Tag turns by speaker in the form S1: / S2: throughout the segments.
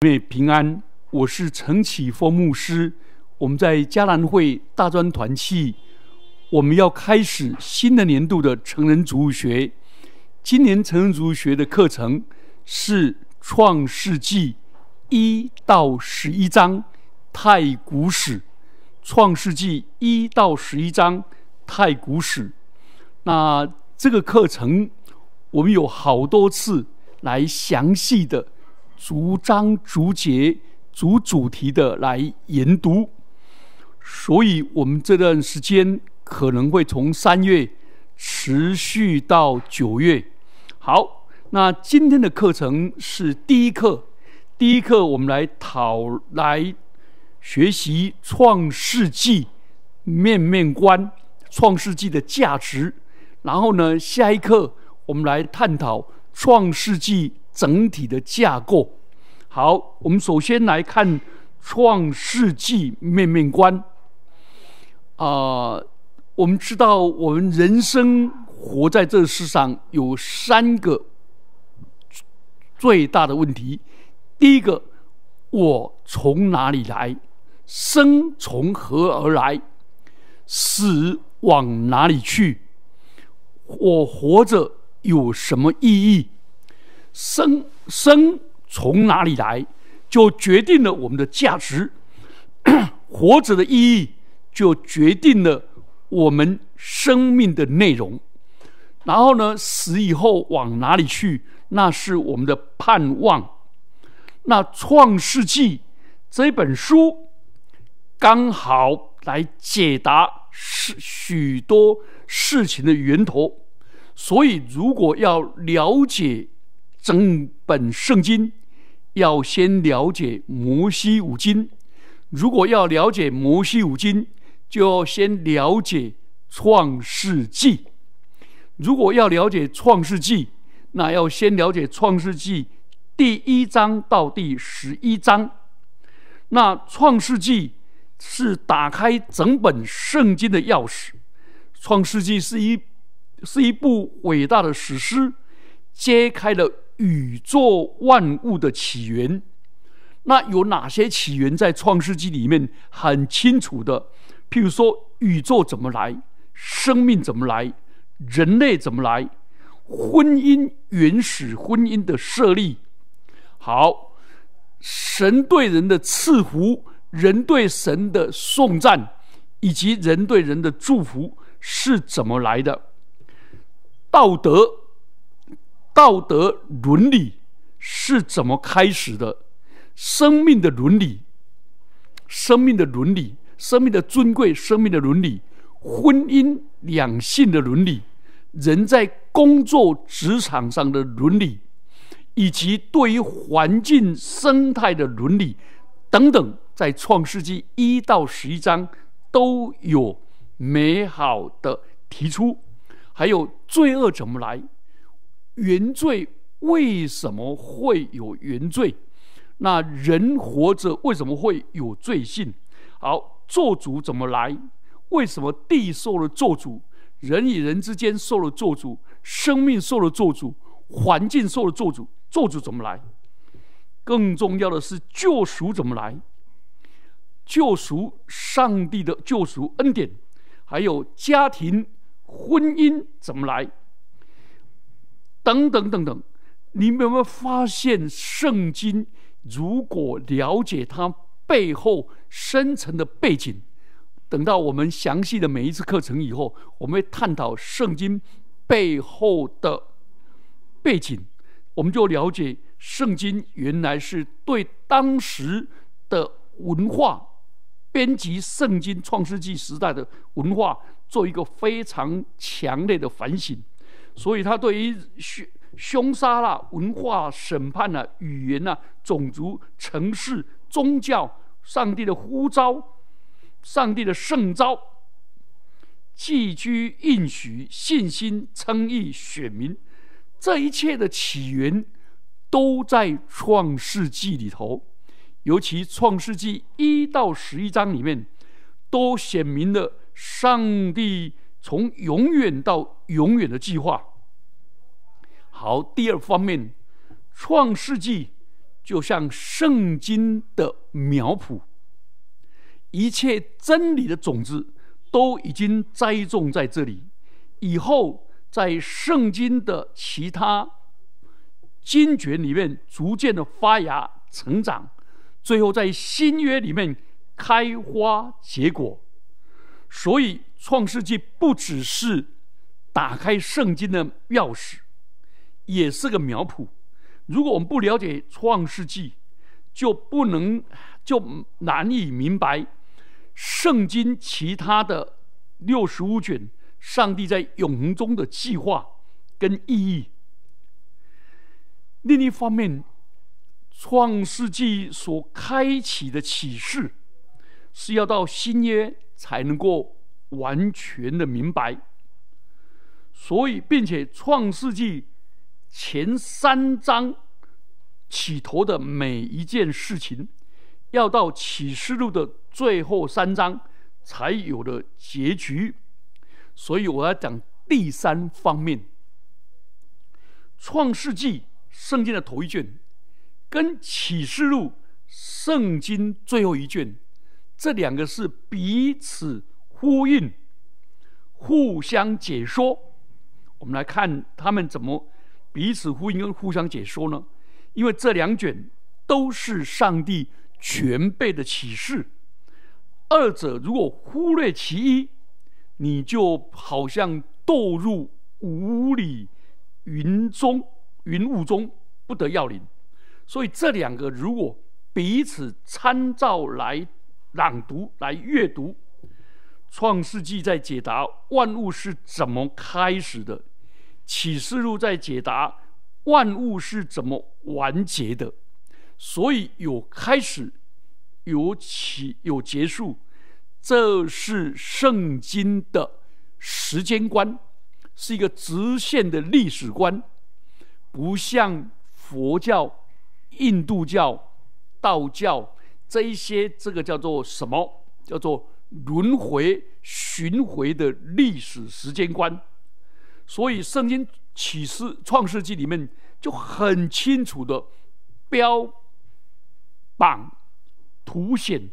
S1: 妹平安，我是陈启峰牧师。我们在迦南会大专团契，我们要开始新的年度的成人主学。今年成人主学的课程是创世纪一到十一章太古史。创世纪一到十一章太古史。那这个课程，我们有好多次来详细的。逐章逐节、逐主题的来研读，所以我们这段时间可能会从三月持续到九月。好，那今天的课程是第一课，第一课我们来讨来学习《创世纪》面面观，《创世纪》的价值。然后呢，下一课我们来探讨《创世纪》。整体的架构，好，我们首先来看《创世纪》面面观。啊，我们知道，我们人生活在这世上有三个最大的问题。第一个，我从哪里来？生从何而来？死往哪里去？我活着有什么意义？生生从哪里来，就决定了我们的价值；活着的意义，就决定了我们生命的内容。然后呢，死以后往哪里去，那是我们的盼望。那《创世纪》这本书刚好来解答是许多事情的源头。所以，如果要了解，整本圣经要先了解摩西五经，如果要了解摩西五经，就要先了解创世纪；如果要了解创世纪，那要先了解创世纪第一章到第十一章。那创世纪是打开整本圣经的钥匙，创世纪是一是一部伟大的史诗，揭开了。宇宙万物的起源，那有哪些起源在创世纪里面很清楚的？譬如说，宇宙怎么来，生命怎么来，人类怎么来，婚姻原始婚姻的设立，好，神对人的赐福，人对神的颂赞，以及人对人的祝福是怎么来的？道德。道德伦理是怎么开始的？生命的伦理，生命的伦理，生命的尊贵，生命的伦理，婚姻两性的伦理，人在工作职场上的伦理，以及对于环境生态的伦理等等，在创世纪一到十一章都有美好的提出。还有罪恶怎么来？原罪为什么会有原罪？那人活着为什么会有罪性？好，做主怎么来？为什么地受了做主？人与人之间受了做主，生命受了做主，环境受了做主，做主怎么来？更重要的是救赎怎么来？救赎，上帝的救赎恩典，还有家庭婚姻怎么来？等等等等，你们有没有发现，圣经如果了解它背后深层的背景，等到我们详细的每一次课程以后，我们会探讨圣经背后的背景，我们就了解圣经原来是对当时的文化编辑圣经创世纪时代的文化做一个非常强烈的反省。所以，他对于凶凶杀啦、文化审判啦、语言呐、种族、城市、宗教、上帝的呼召、上帝的圣召、寄居应许、信心、称义、选民，这一切的起源，都在创世纪里头。尤其创世纪一到十一章里面，都显明了上帝。从永远到永远的计划。好，第二方面，《创世纪》就像圣经的苗圃，一切真理的种子都已经栽种在这里。以后在圣经的其他经卷里面，逐渐的发芽成长，最后在新约里面开花结果。所以，创世纪不只是打开圣经的钥匙，也是个苗圃。如果我们不了解创世纪，就不能就难以明白圣经其他的六十五卷，上帝在永恒中的计划跟意义。另一方面，创世纪所开启的启示，是要到新约才能够完全的明白。所以，并且创世纪。前三章起头的每一件事情，要到启示录的最后三章才有的结局。所以我要讲第三方面：创世纪圣经的头一卷，跟启示录圣经最后一卷，这两个是彼此呼应、互相解说。我们来看他们怎么。彼此呼应跟互相解说呢？因为这两卷都是上帝全备的启示，二者如果忽略其一，你就好像堕入雾里云中、云雾中，不得要领。所以这两个如果彼此参照来朗读、来阅读，《创世纪》在解答万物是怎么开始的。启示录在解答万物是怎么完结的，所以有开始，有起，有结束，这是圣经的时间观，是一个直线的历史观，不像佛教、印度教、道教这一些，这个叫做什么？叫做轮回巡回的历史时间观。所以，圣经启示创世纪里面就很清楚的标榜、凸显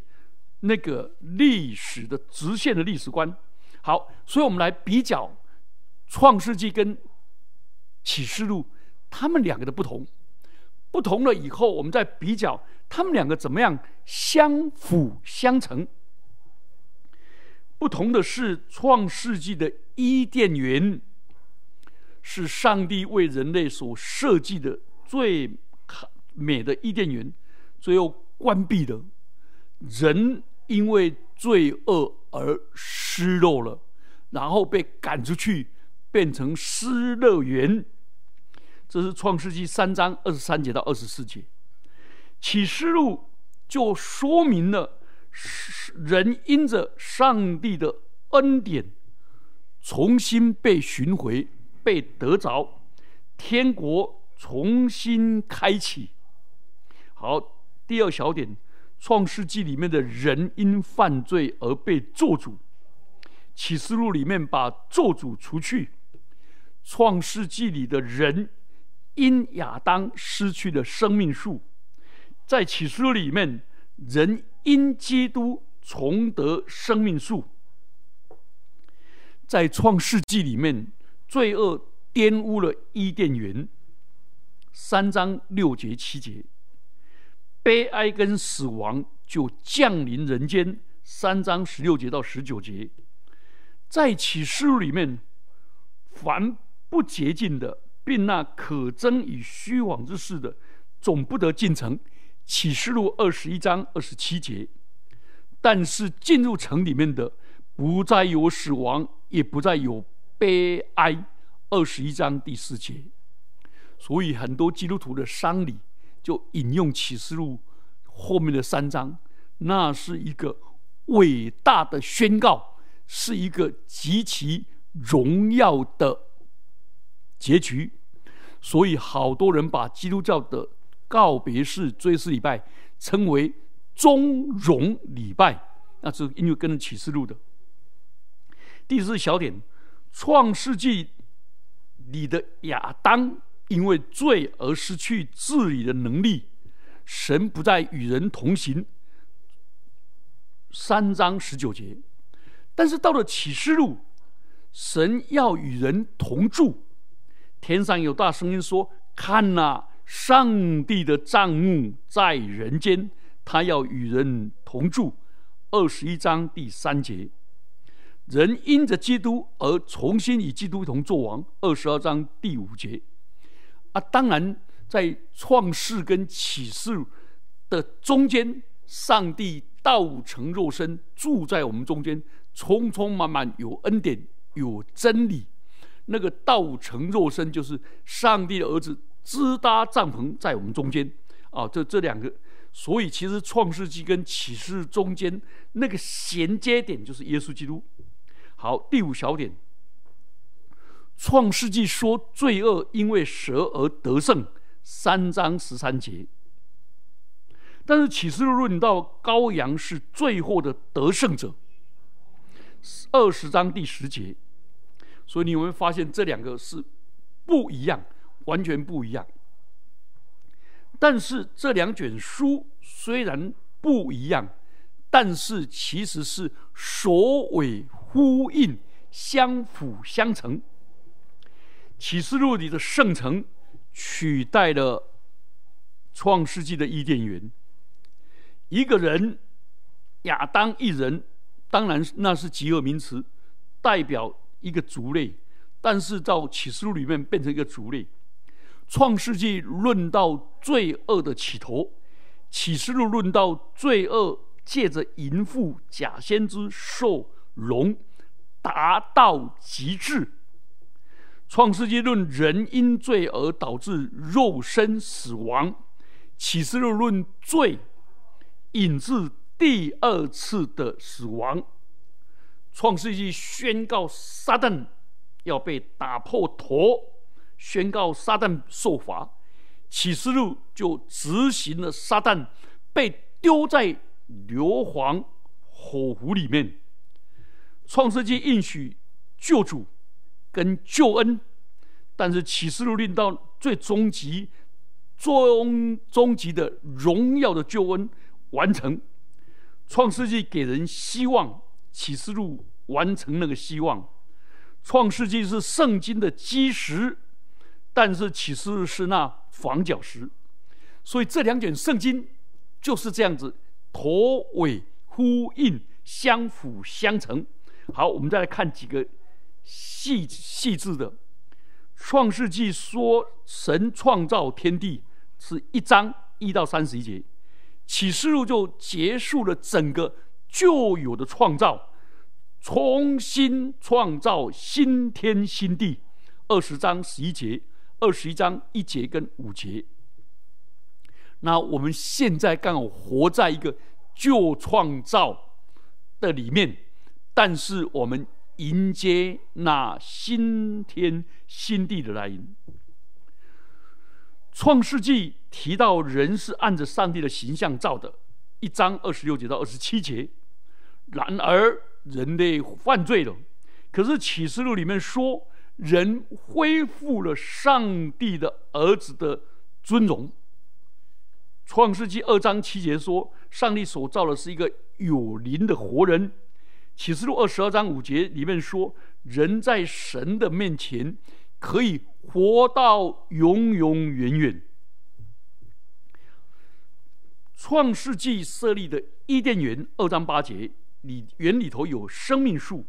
S1: 那个历史的直线的历史观。好，所以我们来比较创世纪跟启示录他们两个的不同。不同了以后，我们再比较他们两个怎么样相辅相成。不同的是，创世纪的伊甸园。是上帝为人类所设计的最美的伊甸园，最后关闭的。人因为罪恶而失落了，然后被赶出去，变成失乐园。这是创世纪三章二十三节到二十四节。启示录就说明了人因着上帝的恩典，重新被寻回。被得着，天国重新开启。好，第二小点，《创世纪》里面的人因犯罪而被做主，《启示录》里面把做主除去，《创世纪》里的人因亚当失去了生命树，在《启示录》里面，人因基督重得生命树，在《创世纪》里面。罪恶玷污了伊甸园，三章六节七节，悲哀跟死亡就降临人间。三章十六节到十九节，在启示录里面，凡不洁净的，并那可憎与虚妄之事的，总不得进城。启示录二十一章二十七节，但是进入城里面的，不再有死亡，也不再有。悲哀，二十一章第四节。所以很多基督徒的丧礼就引用启示录后面的三章，那是一个伟大的宣告，是一个极其荣耀的结局。所以好多人把基督教的告别式、追思礼拜称为终荣礼拜，那是因为跟着启示录的。第四小点。创世纪里的亚当因为罪而失去治理的能力，神不再与人同行。三章十九节，但是到了启示录，神要与人同住。天上有大声音说：“看呐，上帝的帐幕在人间，他要与人同住。”二十一章第三节，人因着基督而重新与基督同作王。二十二章第五节，啊，当然在创世跟启示的中间，上帝。道成肉身住在我们中间，充充满满有恩典有真理。那个道成肉身就是上帝的儿子支搭帐篷在我们中间啊！这这两个，所以其实创世纪跟启示中间那个衔接点就是耶稣基督。好，第五小点，创世纪说罪恶因为蛇而得胜，三章十三节。但是启示录论到羔羊是最后的得胜者，二十章第十节，所以你会发现这两个是不一样，完全不一样。但是这两卷书虽然不一样，但是其实是首尾呼应、相辅相成。启示录里的圣城取代了创世纪的伊甸园。一个人，亚当一人，当然那是极恶名词，代表一个族类。但是到启示录里面变成一个族类。创世纪论到罪恶的起头，启示录论到罪恶借着淫妇、假先知、兽、龙达到极致。创世纪论人因罪而导致肉身死亡，启示录论罪。引致第二次的死亡。创世纪宣告撒旦要被打破头，宣告撒旦受罚。启示录就执行了撒旦被丢在硫磺火湖里面。创世纪应许救主跟救恩，但是启示录令到最终极、终终极的荣耀的救恩。完成创世纪给人希望，启示录完成那个希望。创世纪是圣经的基石，但是启示录是那房角石。所以这两卷圣经就是这样子，头尾呼应，相辅相成。好，我们再来看几个细细致的。创世纪说神创造天地是一章一到三十一节。启示录就结束了整个旧有的创造，重新创造新天新地。二十章十一节，二十一章一节跟五节。那我们现在刚好活在一个旧创造的里面，但是我们迎接那新天新地的来临。创世纪提到人是按着上帝的形象造的，一章二十六节到二十七节。然而人类犯罪了，可是启示录里面说，人恢复了上帝的儿子的尊荣。创世纪二章七节说，上帝所造的是一个有灵的活人。启示录二十二章五节里面说，人在神的面前可以。活到永永远远。创世纪设立的伊甸园二章八节里园里头有生命树，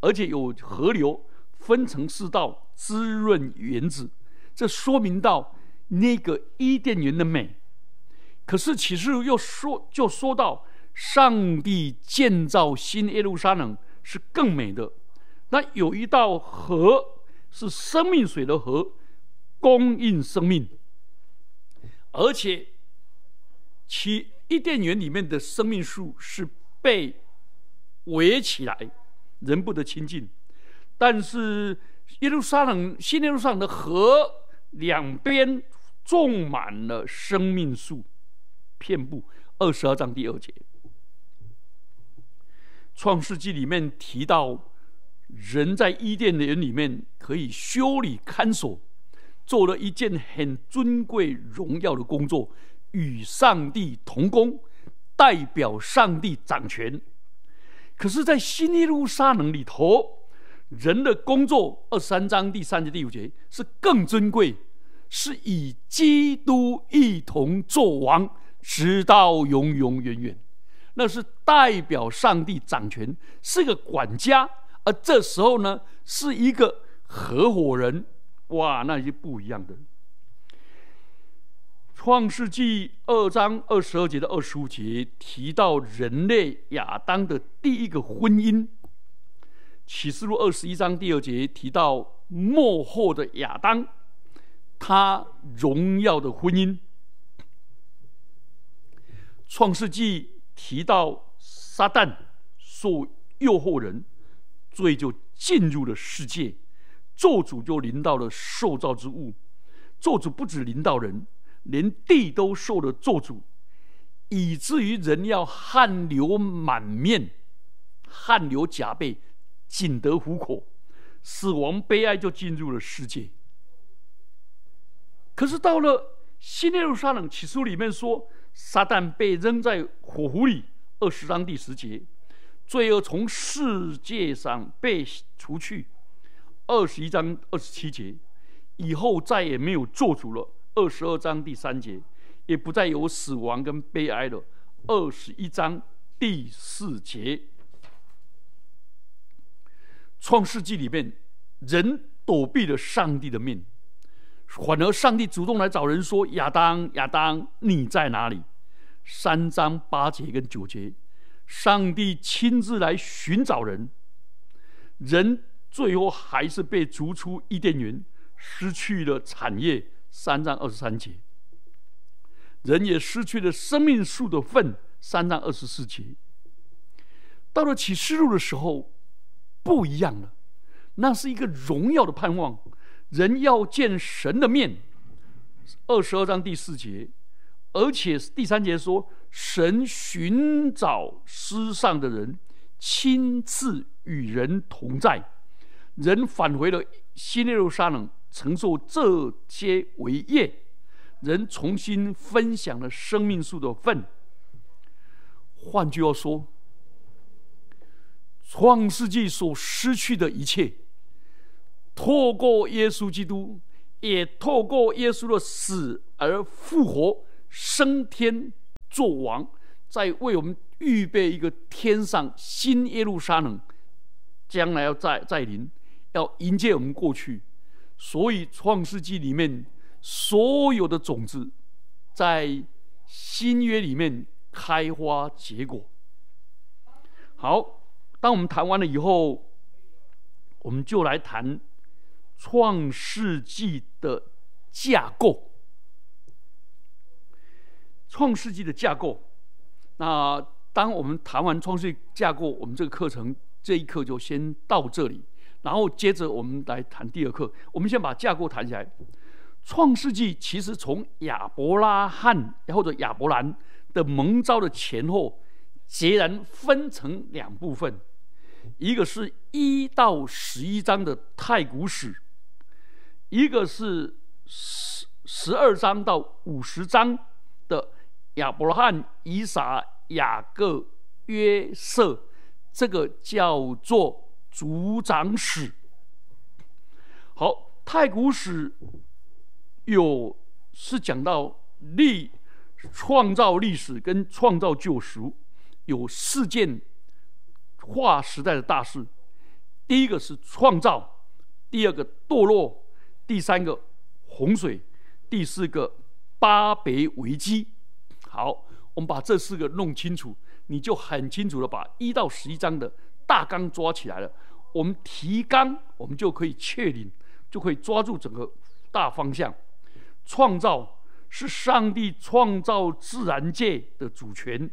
S1: 而且有河流分成四道滋润园子，这说明到那个伊甸园的美。可是启示又说，就说到上帝建造新耶路撒冷是更美的。那有一道河。是生命水的河，供应生命，而且其伊甸园里面的生命树是被围起来，人不得亲近。但是耶路撒冷新耶路撒冷的河两边种满了生命树，遍布。二十二章第二节，创世纪里面提到。人在伊甸园里面可以修理看守，做了一件很尊贵荣耀的工作，与上帝同工，代表上帝掌权。可是，在新耶路撒冷里头，人的工作，二三章第三节、第五节是更尊贵，是以基督一同作王，直到永永远远。那是代表上帝掌权，是个管家。而这时候呢，是一个合伙人。哇，那就不一样的。创世纪二章二十二节的二十五节提到人类亚当的第一个婚姻。启示录二十一章第二节提到幕后的亚当，他荣耀的婚姻。创世纪提到撒旦受诱惑人，罪就进入了世界，咒诅就临到了受造之物。咒诅不止临到人。连地都受了咒诅，以至于人要汗流满面、汗流浃背、仅得糊口，死亡悲哀就进入了世界。可是到了新耶路撒冷起诉里面说，撒旦被扔在火湖里，二十章第十节，罪恶从世界上被除去，二十一章二十七节，以后再也没有做主了。二十二章第三节，也不再有死亡跟悲哀了。二十一章第四节，创世纪里面，人躲避了上帝的命，反而上帝主动来找人说：“亚当，亚当，你在哪里？”三章八节跟九节，上帝亲自来寻找人，人最后还是被逐出伊甸园，失去了产业。三章二十三节，人也失去了生命树的份。三章二十四节，到了启示录的时候，不一样了，那是一个荣耀的盼望，人要见神的面。二十二章第四节，而且第三节说，神寻找失丧的人，亲自与人同在，人返回了新耶路撒冷。承受这些为业，人重新分享了生命树的份。换句话说，创世纪所失去的一切，透过耶稣基督，也透过耶稣的死而复活、升天做王，在为我们预备一个天上新耶路撒冷，将来要再再临，要迎接我们过去。所以，《创世纪》里面所有的种子，在新约里面开花结果。好，当我们谈完了以后，我们就来谈《创世纪》的架构。《创世纪》的架构。那当我们谈完《创世纪架构，我们这个课程这一课就先到这里。然后接着我们来谈第二课。我们先把架构谈起来。创世纪其实从亚伯拉罕或者亚伯兰的蒙召的前后，截然分成两部分。一个是一到十一章的太古史，一个是十十二章到五十章的亚伯拉罕、以撒、雅各、约瑟，这个叫做。族长史，好，太古史有是讲到历创造历史跟创造救赎，有四件划时代的大事。第一个是创造，第二个堕落，第三个洪水，第四个巴别危机。好，我们把这四个弄清楚，你就很清楚的把一到十一章的。大纲抓起来了，我们提纲，我们就可以确定，就可以抓住整个大方向。创造是上帝创造自然界的主权，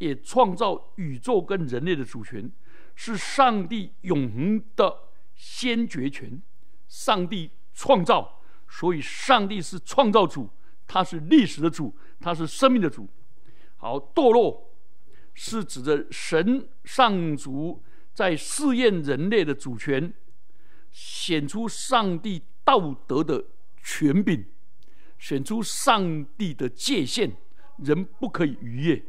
S1: 也创造宇宙跟人类的主权，是上帝永恒的先决权。上帝创造，所以上帝是创造主，他是历史的主，他是生命的主。好，堕落是指的神上主。在试验人类的主权，显出上帝道德的权柄，显出上帝的界限，人不可以逾越。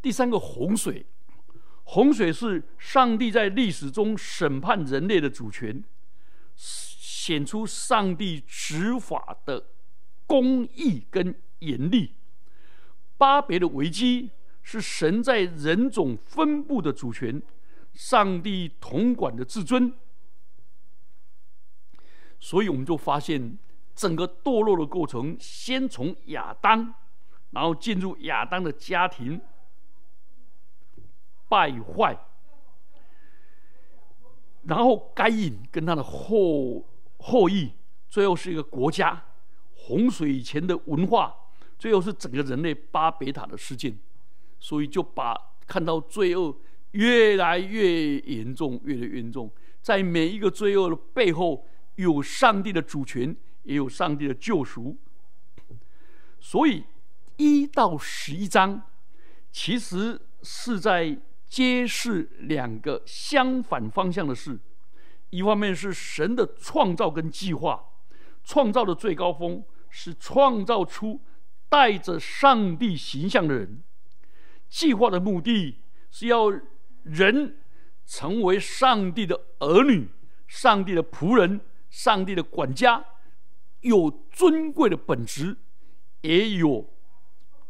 S1: 第三个洪水，洪水是上帝在历史中审判人类的主权，显出上帝执法的公义跟严厉。巴别的危机是神在人种分布的主权，上帝统管的至尊。所以我们就发现，整个堕落的过程，先从亚当，然后进入亚当的家庭。败坏，然后该隐跟他的后后裔，最后是一个国家。洪水以前的文化，最后是整个人类巴别塔的事件。所以就把看到罪恶越来越严重，越来越严重。在每一个罪恶的背后，有上帝的主权，也有上帝的救赎。所以一到十一章，其实是在。揭示两个相反方向的事：一方面是神的创造跟计划，创造的最高峰是创造出带着上帝形象的人；计划的目的是要人成为上帝的儿女、上帝的仆人、上帝的管家，有尊贵的本质，也有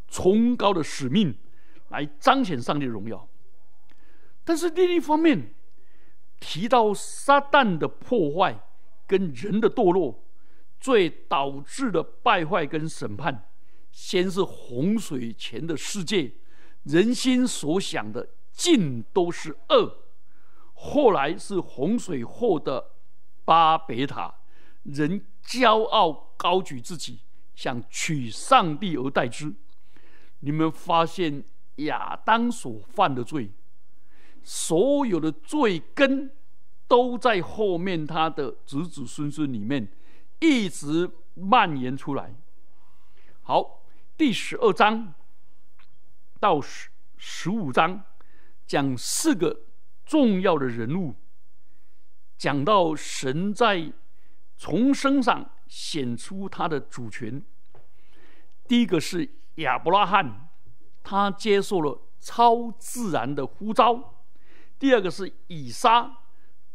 S1: 崇高的使命，来彰显上帝的荣耀。但是另一方面，提到撒旦的破坏跟人的堕落，最导致的败坏跟审判，先是洪水前的世界，人心所想的尽都是恶；后来是洪水后的巴别塔，人骄傲高举自己，想取上帝而代之。你们发现亚当所犯的罪？所有的罪根都在后面，他的子子孙孙里面一直蔓延出来。好，第十二章到十十五章讲四个重要的人物，讲到神在重生上显出他的主权。第一个是亚伯拉罕，他接受了超自然的呼召。第二个是以撒，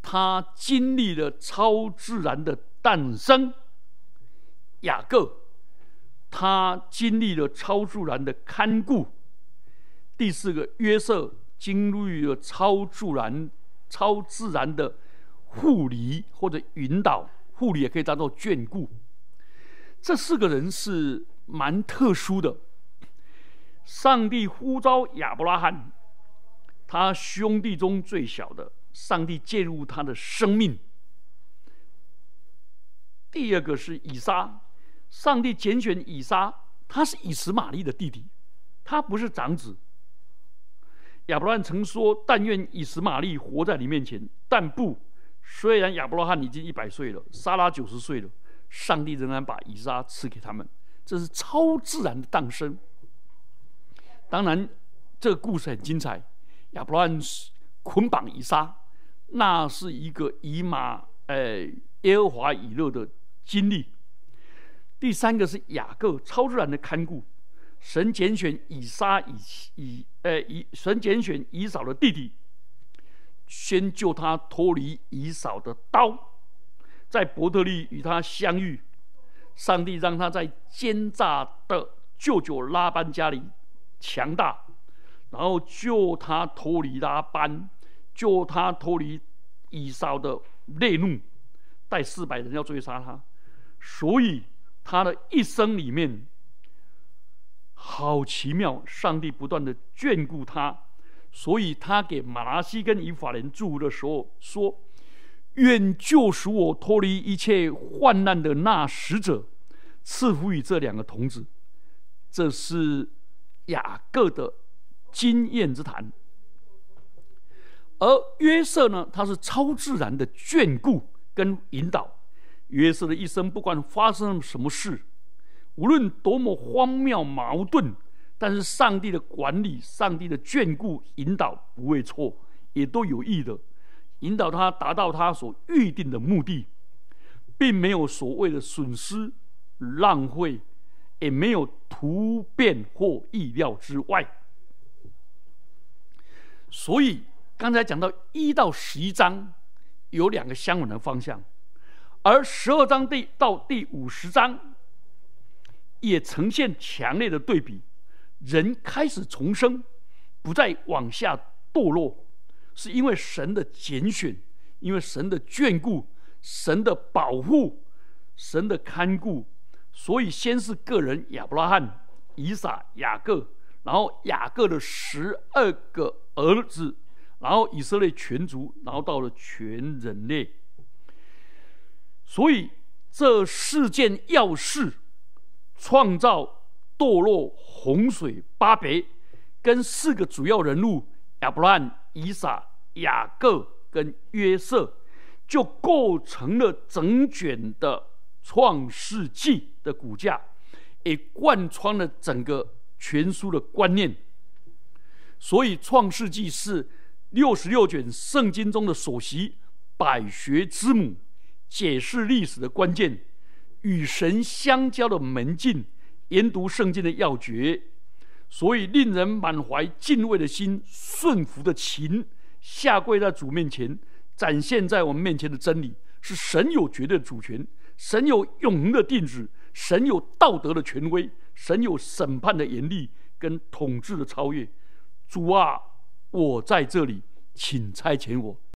S1: 他经历了超自然的诞生；雅各，他经历了超自然的看顾；第四个约瑟，经历了超自然、超自然的护理或者引导，护理也可以当做眷顾。这四个人是蛮特殊的。上帝呼召亚伯拉罕。他兄弟中最小的，上帝介入他的生命。第二个是以撒，上帝拣选以撒，他是以实玛利的弟弟，他不是长子。亚伯拉罕曾说：“但愿以实玛利活在你面前。”但不，虽然亚伯拉罕已经一百岁了，撒拉九十岁了，上帝仍然把以撒赐给他们。这是超自然的诞生。当然，这个故事很精彩。亚伯兰捆绑以撒，那是一个以马诶耶和华以勒的经历。第三个是雅各超自然的看顾，神拣选以撒以以诶以神拣选以扫的弟弟，先救他脱离以扫的刀，在伯特利与他相遇，上帝让他在奸诈的舅舅拉班家里强大。然后救他脱离拉班，救他脱离以扫的内怒，带四百人要追杀他，所以他的一生里面好奇妙，上帝不断的眷顾他，所以他给马拉西跟以法莲祝福的时候说：“愿救赎我脱离一切患难的那使者赐福于这两个童子。”这是雅各的。经验之谈，而约瑟呢？他是超自然的眷顾跟引导。约瑟的一生，不管发生什么事，无论多么荒谬矛盾，但是上帝的管理、上帝的眷顾、引导不会错，也都有益的，引导他达到他所预定的目的，并没有所谓的损失、浪费，也没有突变或意料之外。所以刚才讲到一到十一章有两个相吻的方向，而十二章第到第五十章也呈现强烈的对比：人开始重生，不再往下堕落，是因为神的拣选，因为神的眷顾，神的保护，神的看顾。所以先是个人亚伯拉罕、以撒、雅各，然后雅各的十二个儿子，然后以色列全族，然后到了全人类。所以这四件要事，创造、堕落、洪水、巴别，跟四个主要人物亚伯拉罕、以撒、雅各跟约瑟，就构成了整卷的。创世纪的骨架，也贯穿了整个全书的观念。所以，创世纪是六十六卷圣经中的首席百学之母，解释历史的关键，与神相交的门径，研读圣经的要诀。所以，令人满怀敬畏的心，顺服的情，下跪在主面前，展现在我们面前的真理，是神有绝对主权。神有永恒的定旨，神有道德的权威，神有审判的严厉跟统治的超越。主啊，我在这里，请差遣我。